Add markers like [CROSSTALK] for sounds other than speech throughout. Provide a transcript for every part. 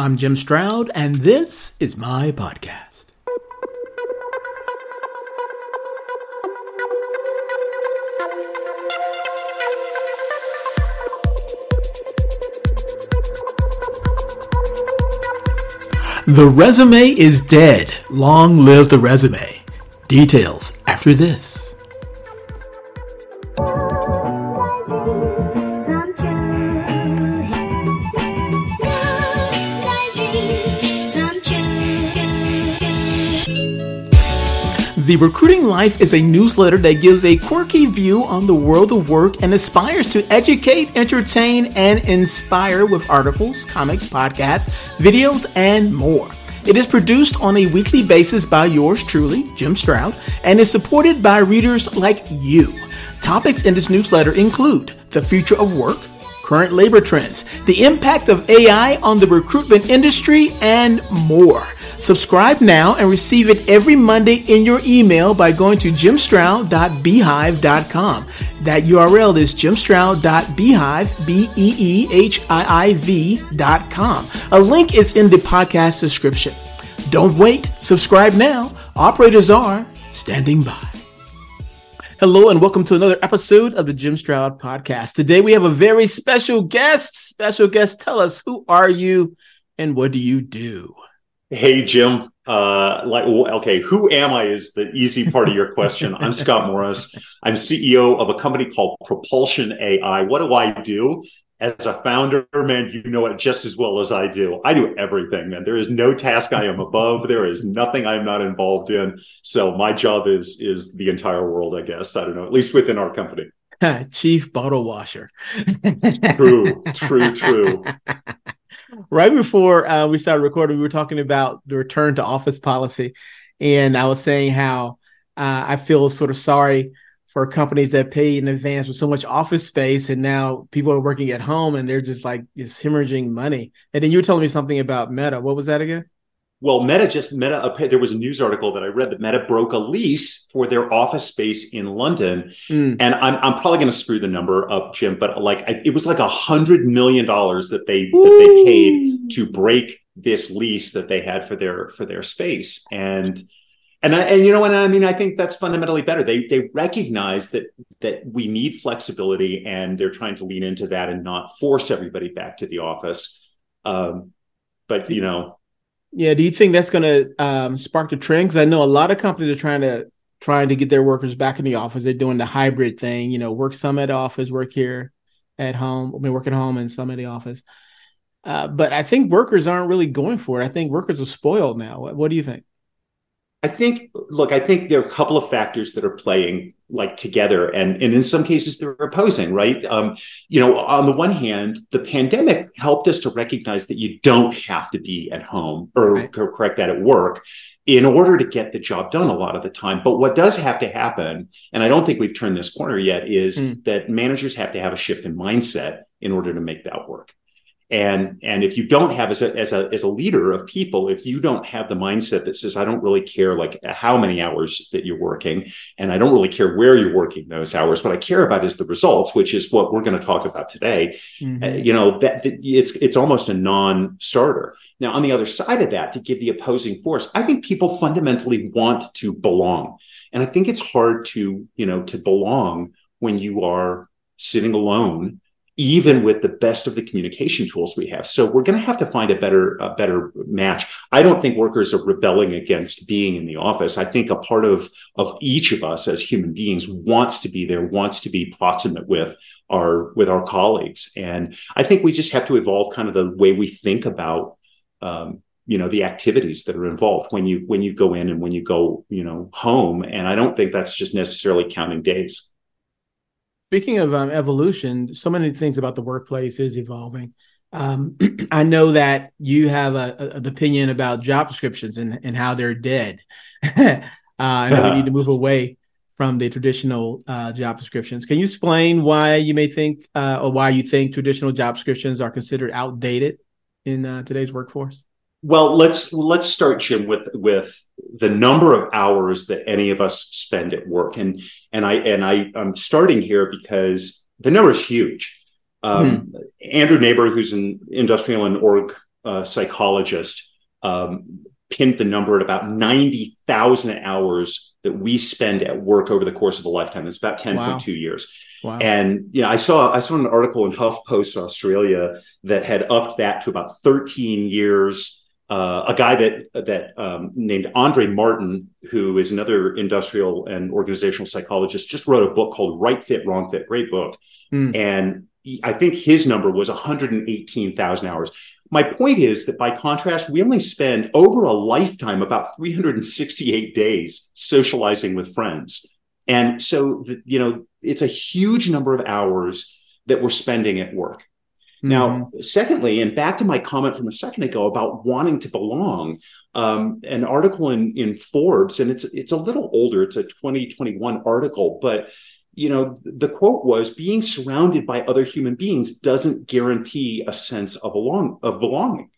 I'm Jim Stroud, and this is my podcast. The resume is dead. Long live the resume. Details after this. The Recruiting Life is a newsletter that gives a quirky view on the world of work and aspires to educate, entertain, and inspire with articles, comics, podcasts, videos, and more. It is produced on a weekly basis by yours truly, Jim Stroud, and is supported by readers like you. Topics in this newsletter include the future of work, current labor trends, the impact of AI on the recruitment industry, and more. Subscribe now and receive it every Monday in your email by going to jimstroud.beehiiv.com. That URL is jimstroud.beehiiv, B-E-E-H-I-I-V dot com. A link is in the podcast description. Don't wait. Subscribe now. Operators are standing by. Hello and welcome to another episode of the Jim Stroud podcast. Today we have a very special guest. Special guest, tell us who are you and what do you do? Hey, Jim. Uh, like, okay, who am I is the easy part of your question. I'm Scott Morris. I'm CEO of a company called Propulsion AI. What do I do? As a founder, man, you know it just as well as I do. I do everything, man. There is no task I am above. There is nothing I'm not involved in. So my job is is the entire world, I guess. I don't know, at least within our company. [LAUGHS] Chief bottle washer. true, true, true. [LAUGHS] right before uh, we started recording, we were talking about the return to office policy, and I was saying how uh, I feel sort of sorry for companies that pay in advance with so much office space, and now people are working at home and they're just like just hemorrhaging money. And then you were telling me something about Meta. What was that again? Well, Meta just Meta. There was a news article that I read that Meta broke a lease for their office space in London, mm. and I'm I'm probably going to screw the number up, Jim, but like it was like a hundred million dollars that they Ooh. that they paid to break this lease that they had for their for their space, and and I, and you know, what I mean, I think that's fundamentally better. They they recognize that that we need flexibility, and they're trying to lean into that and not force everybody back to the office. Um, but you know yeah, do you think that's going to um, spark the trend? Because I know a lot of companies are trying to trying to get their workers back in the office. They're doing the hybrid thing. You know, work some at office, work here at home. I mean, work at home and some at the office. Uh, but I think workers aren't really going for it. I think workers are spoiled now. What, what do you think? I think, look, I think there are a couple of factors that are playing like together, and and in some cases they're opposing, right? Um, you know, on the one hand, the pandemic helped us to recognize that you don't have to be at home or right. correct that at work in order to get the job done a lot of the time. But what does have to happen, and I don't think we've turned this corner yet, is mm. that managers have to have a shift in mindset in order to make that work and and if you don't have as a as a as a leader of people if you don't have the mindset that says i don't really care like how many hours that you're working and i don't really care where you're working those hours what i care about is the results which is what we're going to talk about today. Mm-hmm. uh, you know that, that it's it's almost a non-starter. Now on the other side of that to give the opposing force i think people fundamentally want to belong. And i think it's hard to you know to belong when you are sitting alone even with the best of the communication tools we have. So we're going to have to find a better, a better match. I don't think workers are rebelling against being in the office. I think a part of, of each of us as human beings wants to be there, wants to be proximate with our, with our colleagues. And I think we just have to evolve kind of the way we think about, um, you know the activities that are involved when you when you go in and when you go you know home and i don't think that's just necessarily counting days Speaking of um, evolution, so many things about the workplace is evolving. Um, [CLEARS THROAT] I know that you have a, a, an opinion about job descriptions and, and how they're dead. [LAUGHS] uh, I know we need to move away from the traditional uh, job descriptions. Can you explain why you may think uh, or why you think traditional job descriptions are considered outdated in uh, today's workforce? Well, let's let's start, Jim, with with the number of hours that any of us spend at work, and and I and I I'm starting here because the number is huge. Um, hmm. Andrew Naber, who's an industrial and org uh, psychologist, um, pinned the number at about ninety thousand hours that we spend at work over the course of a lifetime. It's about ten point wow. two years. Wow. And you know, I saw I saw an article in HuffPost Australia that had upped that to about 13 years uh, a guy that that um, named Andre Martin, who is another industrial and organizational psychologist, just wrote a book called Right Fit, Wrong Fit. Great book, mm. and he, I think his number was 118,000 hours. My point is that by contrast, we only spend over a lifetime about 368 days socializing with friends, and so the, you know it's a huge number of hours that we're spending at work. Now, mm-hmm. secondly, and back to my comment from a second ago about wanting to belong, um, an article in in Forbes, and it's it's a little older. It's a 2021 article, but you know the quote was being surrounded by other human beings doesn't guarantee a sense of belong of belonging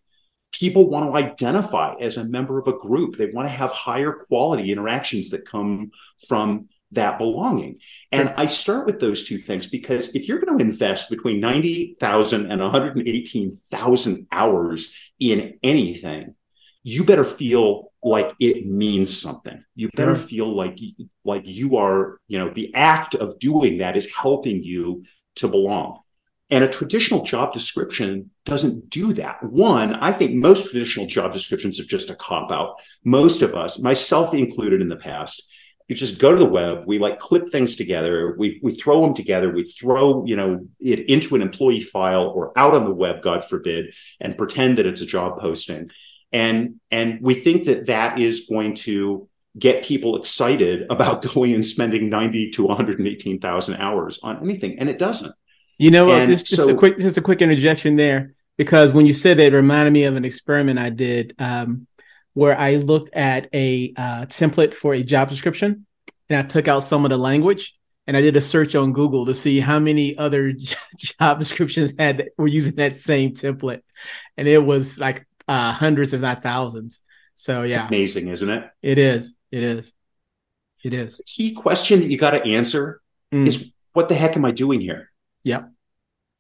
people want to identify as a member of a group they want to have higher quality interactions that come from that belonging. And I start with those two things because if you're going to invest between 90,000 and 118,000 hours in anything, you better feel like it means something. You better sure. feel like like you are, you know, the act of doing that is helping you to belong. And a traditional job description doesn't do that. One, I think most traditional job descriptions are just a cop out. Most of us, myself included in the past, you just go to the web we like clip things together we we throw them together we throw you know it into an employee file or out on the web god forbid and pretend that it's a job posting. And and we think that that is going to get people excited about [LAUGHS] going and spending 90 to 118,000 hours on anything and it doesn't. You know what? Just, just so, a quick just a quick interjection there because when you said that it reminded me of an experiment I did um, where I looked at a uh, template for a job description and I took out some of the language and I did a search on Google to see how many other [LAUGHS] job descriptions had that were using that same template, and it was like uh, hundreds, if not thousands. So yeah, amazing, isn't it? It is. It is. It is. The key question that you got to answer mm. is, "What the heck am I doing here?" Yep.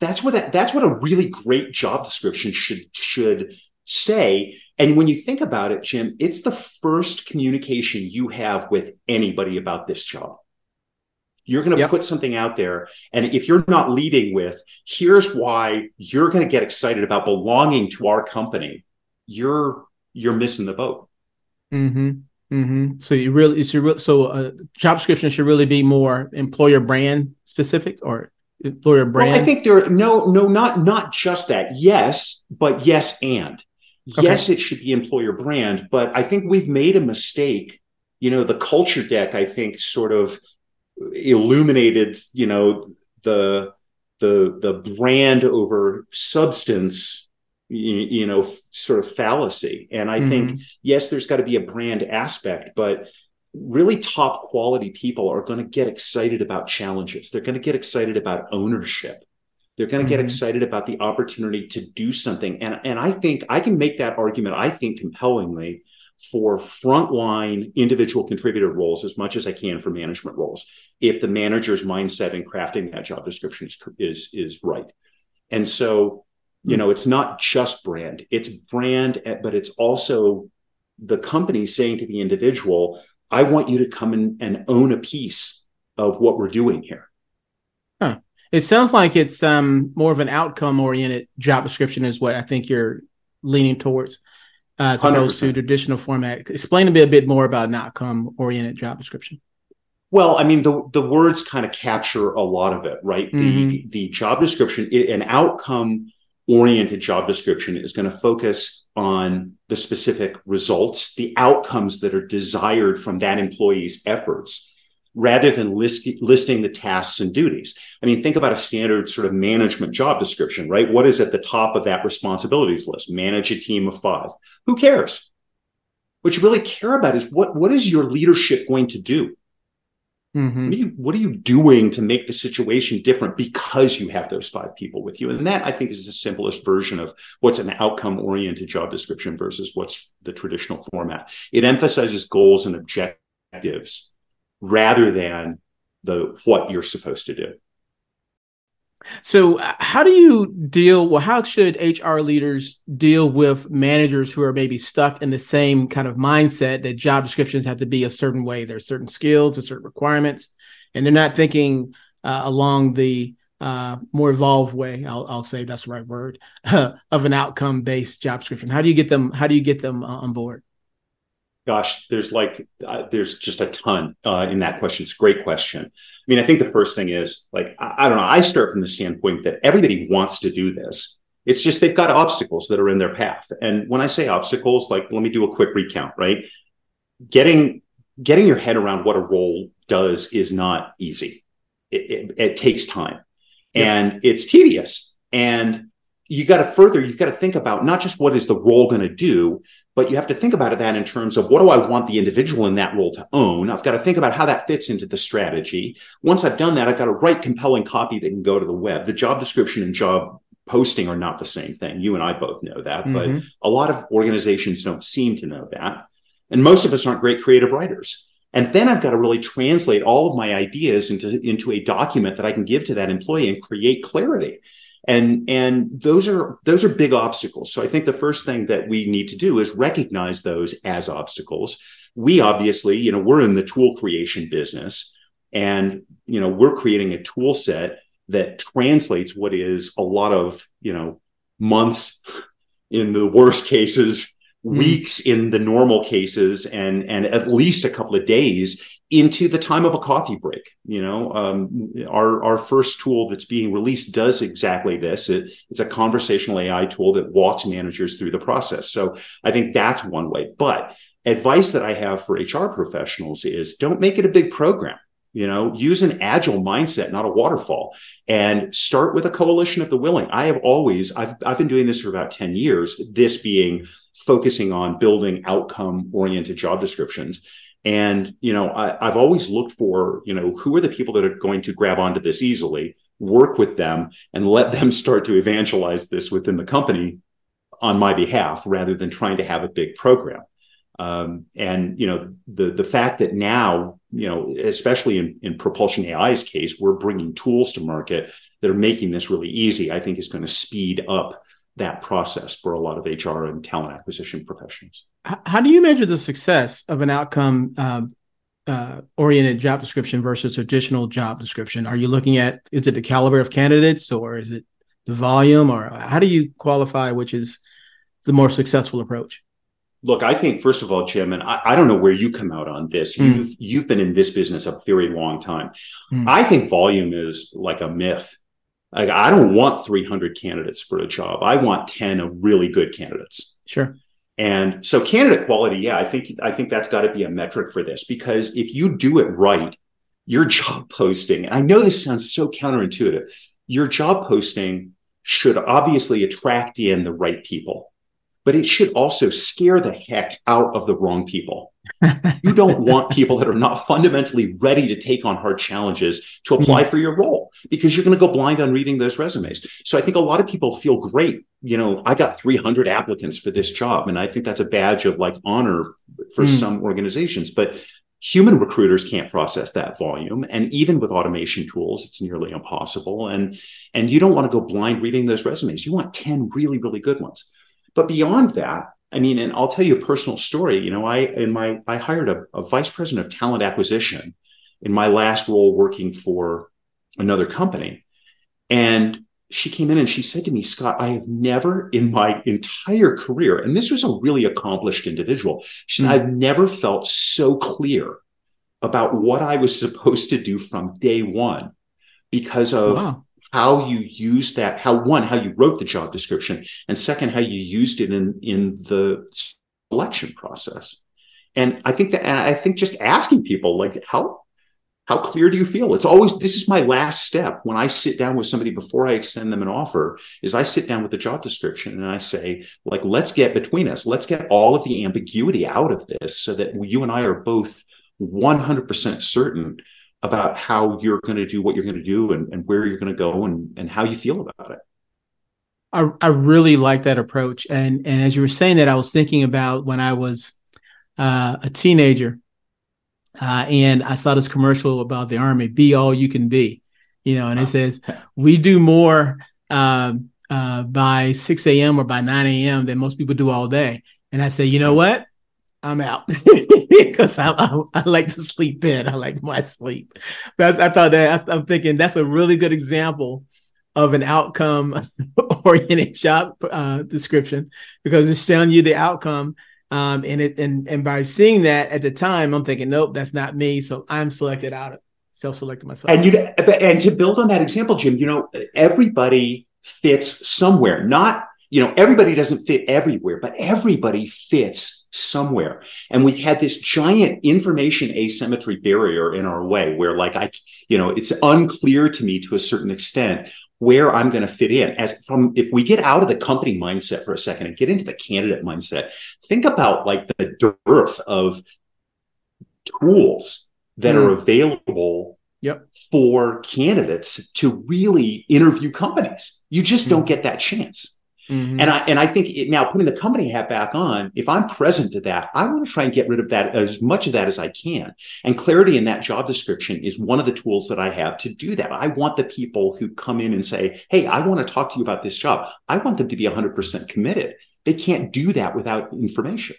That's what that, that's what a really great job description should should say. And when you think about it, Jim, it's the first communication you have with anybody about this job. You're going to yep. put something out there. And if you're not leading with, here's why you're going to get excited about belonging to our company, you're you're missing the boat. Mm-hmm. Mm-hmm. So you really, so, so a uh, job description should really be more employer brand specific or employer brand. Well, I think there, no, no, not not just that. Yes, but yes, and Okay. Yes, it should be employer brand, but I think we've made a mistake. You know, the culture deck, I think, sort of illuminated, you know, the the the brand over substance you, you know sort of fallacy and i mm-hmm. think yes there's got to be a brand aspect but really top quality people are going to get excited about challenges they're going to get excited about ownership they're going to mm-hmm. get excited about the opportunity to do something. And, and I think I can make that argument, I think, compellingly for frontline individual contributor roles as much as I can for management roles, if the manager's mindset in crafting that job description is, is, is right. And so, you know, it's not just brand, it's brand, but it's also the company saying to the individual, I want you to come in and own a piece of what we're doing here. It sounds like it's um, more of an outcome oriented job description, is what I think you're leaning towards, uh, as opposed 100%. to traditional format. Explain a bit, a bit more about an outcome oriented job description. Well, I mean, the, the words kind of capture a lot of it, right? Mm-hmm. The, the job description, an outcome oriented job description is going to focus on the specific results, the outcomes that are desired from that employee's efforts rather than list, listing the tasks and duties. I mean, think about a standard sort of management job description, right? What is at the top of that responsibilities list? Manage a team of five. Who cares? What you really care about is what, what is your leadership going to do? Mm-hmm. What, are you, what are you doing to make the situation different because you have those five people with you? And that I think is the simplest version of what's an outcome oriented job description versus what's the traditional format. It emphasizes goals and objectives rather than the what you're supposed to do. So, how do you deal? Well, how should HR leaders deal with managers who are maybe stuck in the same kind of mindset that job descriptions have to be a certain way? There's certain skills and certain requirements, and they're not thinking uh, along the uh, more evolved way. I'll, I'll, say that's the right word [LAUGHS] of an outcome based job description. How do you get them? How do you get them uh, on board? Gosh, there's like uh, there's just a ton uh, in that question. It's a great question. I mean, I think the first thing is like I, I don't know. I start from the standpoint that everybody wants to do this. It's just they've got obstacles that are in their path. And when I say obstacles, like let me do a quick recount. Right, getting getting your head around what a role does is not easy. It, it, it takes time, yeah. and it's tedious. And you got to further. You've got to think about not just what is the role going to do, but you have to think about it that in terms of what do I want the individual in that role to own? I've got to think about how that fits into the strategy. Once I've done that, I've got to write compelling copy that can go to the web. The job description and job posting are not the same thing. You and I both know that, mm-hmm. but a lot of organizations don't seem to know that. And most of us aren't great creative writers. And then I've got to really translate all of my ideas into, into a document that I can give to that employee and create clarity and and those are those are big obstacles so i think the first thing that we need to do is recognize those as obstacles we obviously you know we're in the tool creation business and you know we're creating a tool set that translates what is a lot of you know months in the worst [LAUGHS] cases. Weeks in the normal cases and and at least a couple of days into the time of a coffee break. You know, um, our our first tool that's being released does exactly this. It, it's a conversational AI tool that walks managers through the process. So I think that's one way. But advice that I have for HR professionals is don't make it a big program. You know, use an agile mindset, not a waterfall, and start with a coalition of the willing. I have always, I've, I've been doing this for about 10 years, this being focusing on building outcome oriented job descriptions and, you know, I, I've always looked for, you know, who are the people that are going to grab onto this easily, work with them, and let [LAUGHS] them start to evangelize this within the company on my behalf rather than trying to have a big program. Um, and you know the the fact that now you know especially in, in propulsion ai's case we're bringing tools to market that are making this really easy i think is going to speed up that process for a lot of hr and talent acquisition professionals how do you measure the success of an outcome um, uh, oriented job description versus traditional job description? Are you looking at is it the caliber of candidates or is it the volume or how do you qualify which is the more successful approach? Look, I think first of all, Chairman, I, I don't know where you come out on this. Mm. You've you've been in this business a very long time. Mm. I think volume is like a myth. Like I don't want 300 candidates for a job. I want 10 of really good candidates. Sure. And so candidate quality, yeah, I think I think that's got to be a metric for this because if you do it right, your job posting, and I know this sounds so counterintuitive, your job posting should obviously attract in the right people, but it should also scare the heck out of the wrong people. [LAUGHS] you don't want people that are not fundamentally ready to take on hard challenges to apply mm-hmm. for your role because you're going to go blind on reading those resumes. So I think a lot of people feel great. You know, I got 300 applicants for this job, and I think that's a badge of like honor for mm. some organizations. But human recruiters can't process that volume and even with automation tools it's nearly impossible and and you don't want to go blind reading those resumes you want 10 really really good ones but beyond that I mean, and I'll tell you a personal story. You know, I in my I hired a, a vice president of talent acquisition in my last role working for another company. And she came in and she said to me, Scott, I have never in my entire career, and this was a really accomplished individual, she said, mm-hmm. I've never felt so clear about what I was supposed to do from day one because of wow how you use that, how one, how you wrote the job description, and second, how you used it in in the selection process. And I think that I think just asking people like how how clear do you feel? It's always this is my last step when I sit down with somebody before I extend them an offer. Is I sit down with the job description and I say, like, let's get between us, let's get all of the ambiguity out of this, so that you and I are both 100% certain about how you're going to do what you're going to do and, and where you're going to go and, and how you feel about it. I, I really like that approach. And, and as you were saying that, I was thinking about when I was uh, a teenager uh, and I saw this commercial about the army, be all you can be, you know, and it says, we do more uh, uh, by 6 a.m. or by 9 a.m. than most people do all day. And I say, you know what? I'm out [LAUGHS] because I, I, I, like to sleep in. I like my sleep. That's I thought that I, am thinking that's a really good example of an outcome [LAUGHS] oriented job uh, description because it's telling you the outcome. Um, and it and and by seeing that at the time, I'm thinking, nope, that's not me. So I'm selected out of self-selected myself. And you and to build on that example, Jim, you know, everybody fits somewhere. Not you know, everybody doesn't fit everywhere, but everybody fits somewhere. And we've had this giant information asymmetry barrier in our way where like I, you know, it's unclear to me to a certain extent where I'm going to fit in as from if we get out of the company mindset for a second and get into the candidate mindset, think about like the dearth of tools that mm. are available yep. for candidates to really interview companies. You just mm. don't get that chance. Mm-hmm. And I and I think it, now putting the company hat back on, if I'm present to that, I want to try and get rid of that as much of that as I can. And clarity in that job description is one of the tools that I have to do that. I want the people who come in and say, "Hey, I want to talk to you about this job." I want them to be 100% committed. They can't do that without information.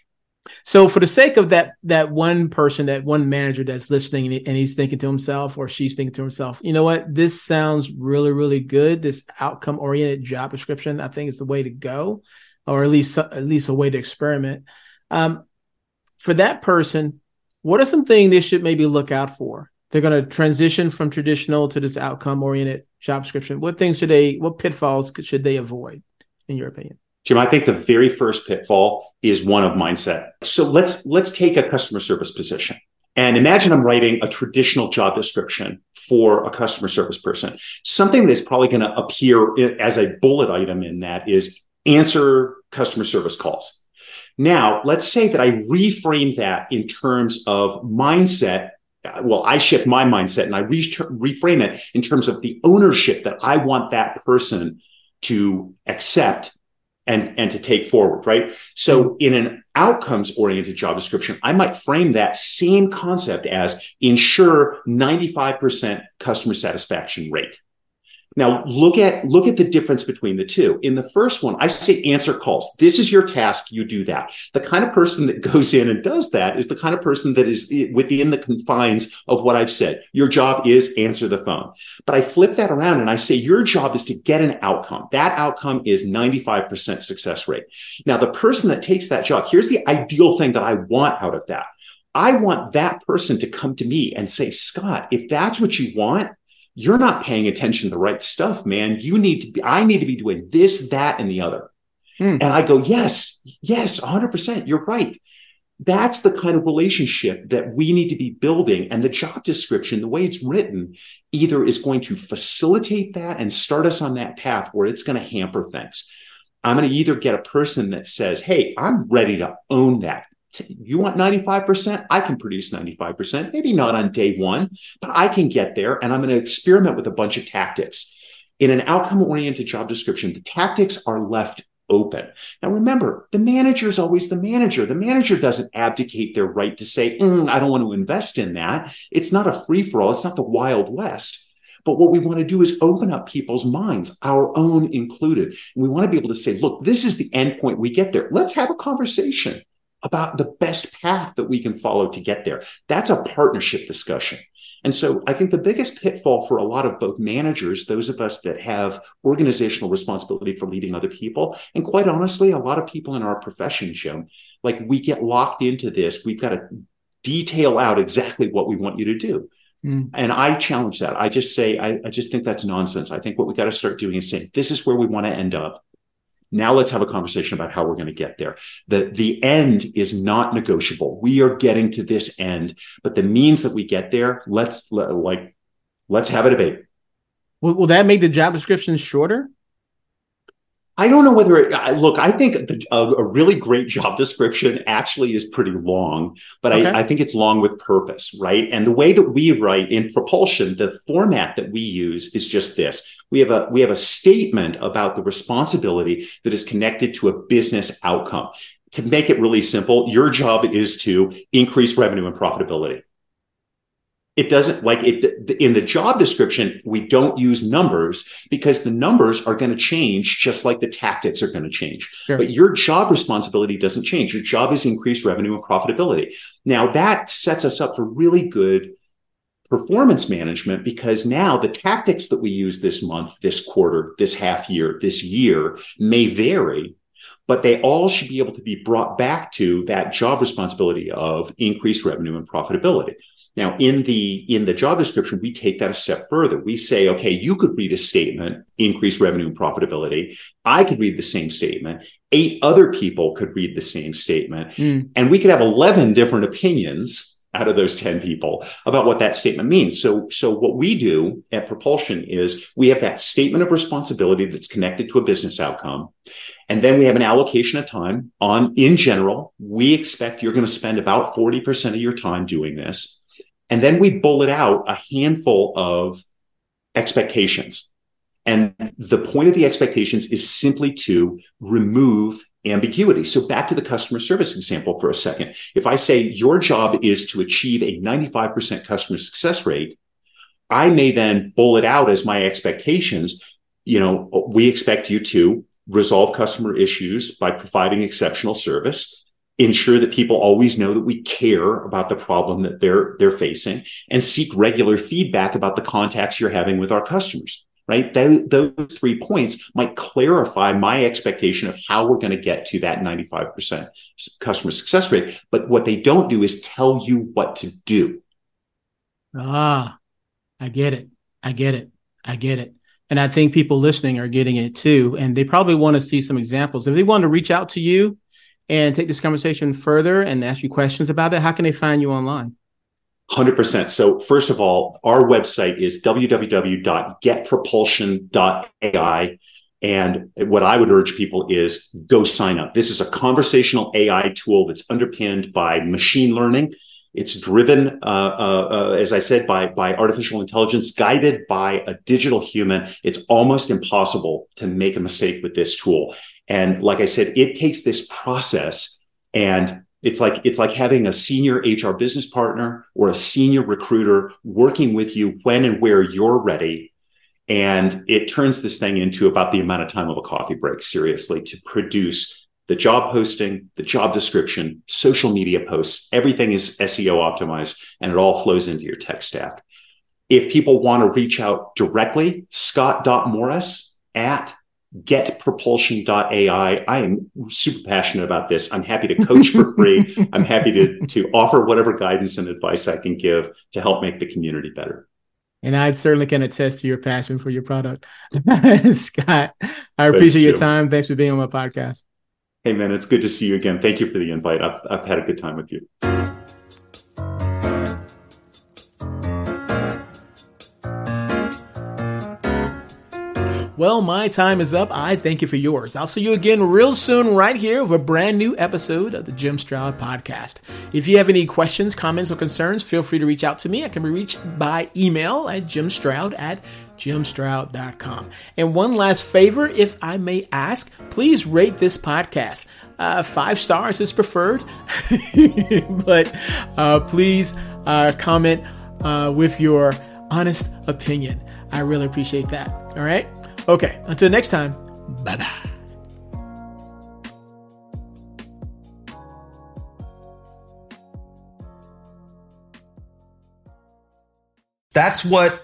So, for the sake of that that one person, that one manager that's listening, and he's thinking to himself, or she's thinking to himself, you know what, this sounds really, really good. This outcome oriented job description, I think, is the way to go, or at least at least a way to experiment. Um, for that person, what are some things they should maybe look out for? They're going to transition from traditional to this outcome oriented job description. What things should they? What pitfalls should they avoid, in your opinion? Jim, I think the very first pitfall is one of mindset. So let's let's take a customer service position. And imagine I'm writing a traditional job description for a customer service person. Something that's probably going to appear as a bullet item in that is answer customer service calls. Now, let's say that I reframe that in terms of mindset. Well, I shift my mindset and I re- reframe it in terms of the ownership that I want that person to accept and and to take forward right? So in an outcomes oriented job description i might frame that same concept as ensure 95% customer satisfaction rate now look at look at the difference between the two. In the first one, I say answer calls. This is your task, you do that. The kind of person that [LAUGHS] goes in and does that is the kind of person that is within the confines of what I've said. Your job is answer the phone. But I flip that around and I say your job is to get an outcome. That outcome is 95% success rate. Now the person that takes that job, here's the ideal thing that I want out of that. I want that person to come to me and say, Scott, if that's what you want, you're not paying attention to the right stuff, man. You need to be, I need to be doing this, that, and the other. Mm. And I go, yes, yes, 100%. You're right. That's the kind of relationship that we need to be building. And the job description, the way it's written, either is going to facilitate that and start us on that path where it's going to hamper things. I'm going to either get a person that says, Hey, I'm ready to own that you want 95%? I can produce 95%, maybe not on day one, but I can get there and I'm going to experiment with a bunch of tactics. In an outcome oriented job description, the tactics are left open. Now, remember, the manager is always the manager. The manager doesn't abdicate their right to say, mm, I don't want to invest in that. It's not a free for all, it's not the Wild West. But what we want to do is open up people's minds, our own included. And we want to be able to say, look, this is the end point we get there. Let's have a conversation about the best path that we can follow to get there. That's a partnership discussion. And so I think the biggest pitfall for a lot of both managers, those of us that have organizational responsibility for leading other people, and quite honestly, a lot of people in our profession, Jim, like we get locked into this. We've got to detail out exactly what we want you to do. Mm. And I challenge that. I just say, I, I just think that's nonsense. I think what we got to start doing is saying, this is where we want to end up Now let's have a conversation about how we're going to get there. The, the end is not negotiable. We are getting to this end, but the means that we get there, let's like, let's have a debate. Will, will that make the job description shorter? I don't know whether it, look. I think the, a, a, really great job description actually is pretty long, but okay. I, I, think it's long with purpose, right? And the way that we write in Propulsion, the format that we use is just this: we have a we have a statement about the responsibility that is connected to a business outcome. To make it really simple, your job is to increase revenue and profitability it doesn't like it in the job description we don't use numbers because the numbers are going to change just like the tactics are going to change. Sure. but your job responsibility doesn't change. Your job is increased revenue and profitability. Now that sets us up for really good performance management because now the tactics that we use this month this quarter this half year this year may vary but they all should be able to be brought back to that job responsibility of increased revenue and profitability now, in the in the job description, we take that a step further. We say, okay, you could read a statement, increase revenue and profitability. I could read the same statement. Eight other people could read the same statement, mm. and we could have eleven different opinions out of those 10 people about what that statement means. So, so what we do at Propulsion is we have that statement of responsibility that's connected to a business outcome. And then we have an allocation of time on, in general, we expect you're going to spend about 40% of your time doing this. And then we bullet out a handful of expectations. And the point of the expectations is simply to remove ambiguity. So back to the customer service example for a second. If I say your job is to achieve a 95% customer success rate, I may then bullet out as my expectations, you know, we expect you to resolve customer issues by providing exceptional service ensure that people always know that we care about the problem that they're they're facing and seek regular feedback about the contacts you're having with our customers right? Those, those three points might clarify my expectation of how we're going to get to that 95% customer success rate. But what they don't do is tell you what to do. Ah i get it. I get it. I get it. And i think people listening are getting it too. And they probably want to see some examples. If they want to reach out to you and take this conversation further and ask you questions about it, how can they find you online? 100%. So, first of all, our website is www.getpropulsion.ai. And what I would urge people is go sign up. This is a conversational AI tool that's underpinned by machine learning. It's driven, uh, uh, uh, as I said, by, by artificial intelligence, guided by a digital human. It's almost impossible to make a mistake with this tool. And like I said, it takes this process and it's like it's like having a senior HR business partner or a senior recruiter working with you when and where you're ready. And it turns this thing into about the amount of time of a coffee break, seriously, to produce the job posting, the job description, social media posts, everything is SEO optimized and it all flows into your tech stack. If people want to reach out directly, scott.morris at getpropulsion.ai. I am super passionate about this. I'm happy to coach for free. [LAUGHS] I'm happy to, to offer whatever guidance and advice I can give to help make the community better. And I certainly can attest to your passion for your product. [LAUGHS] Scott, I appreciate your time. Thanks for being on my podcast. Hey, man, it's good to see you again. Thank you for the invite. I've, I've had a good time with you. Well, my time is up. I thank you for yours. I'll see you again real soon, right here, with a brand new episode of the Jim Stroud Podcast. If you have any questions, comments, or concerns, feel free to reach out to me. I can be reached by email at jimstroud at jimstroud.com. And one last favor, if I may ask, please rate this podcast. Uh, five stars is preferred, [LAUGHS] but uh, please uh, comment uh, with your honest opinion. I really appreciate that. All right. Okay, until next time, bye bye. That's what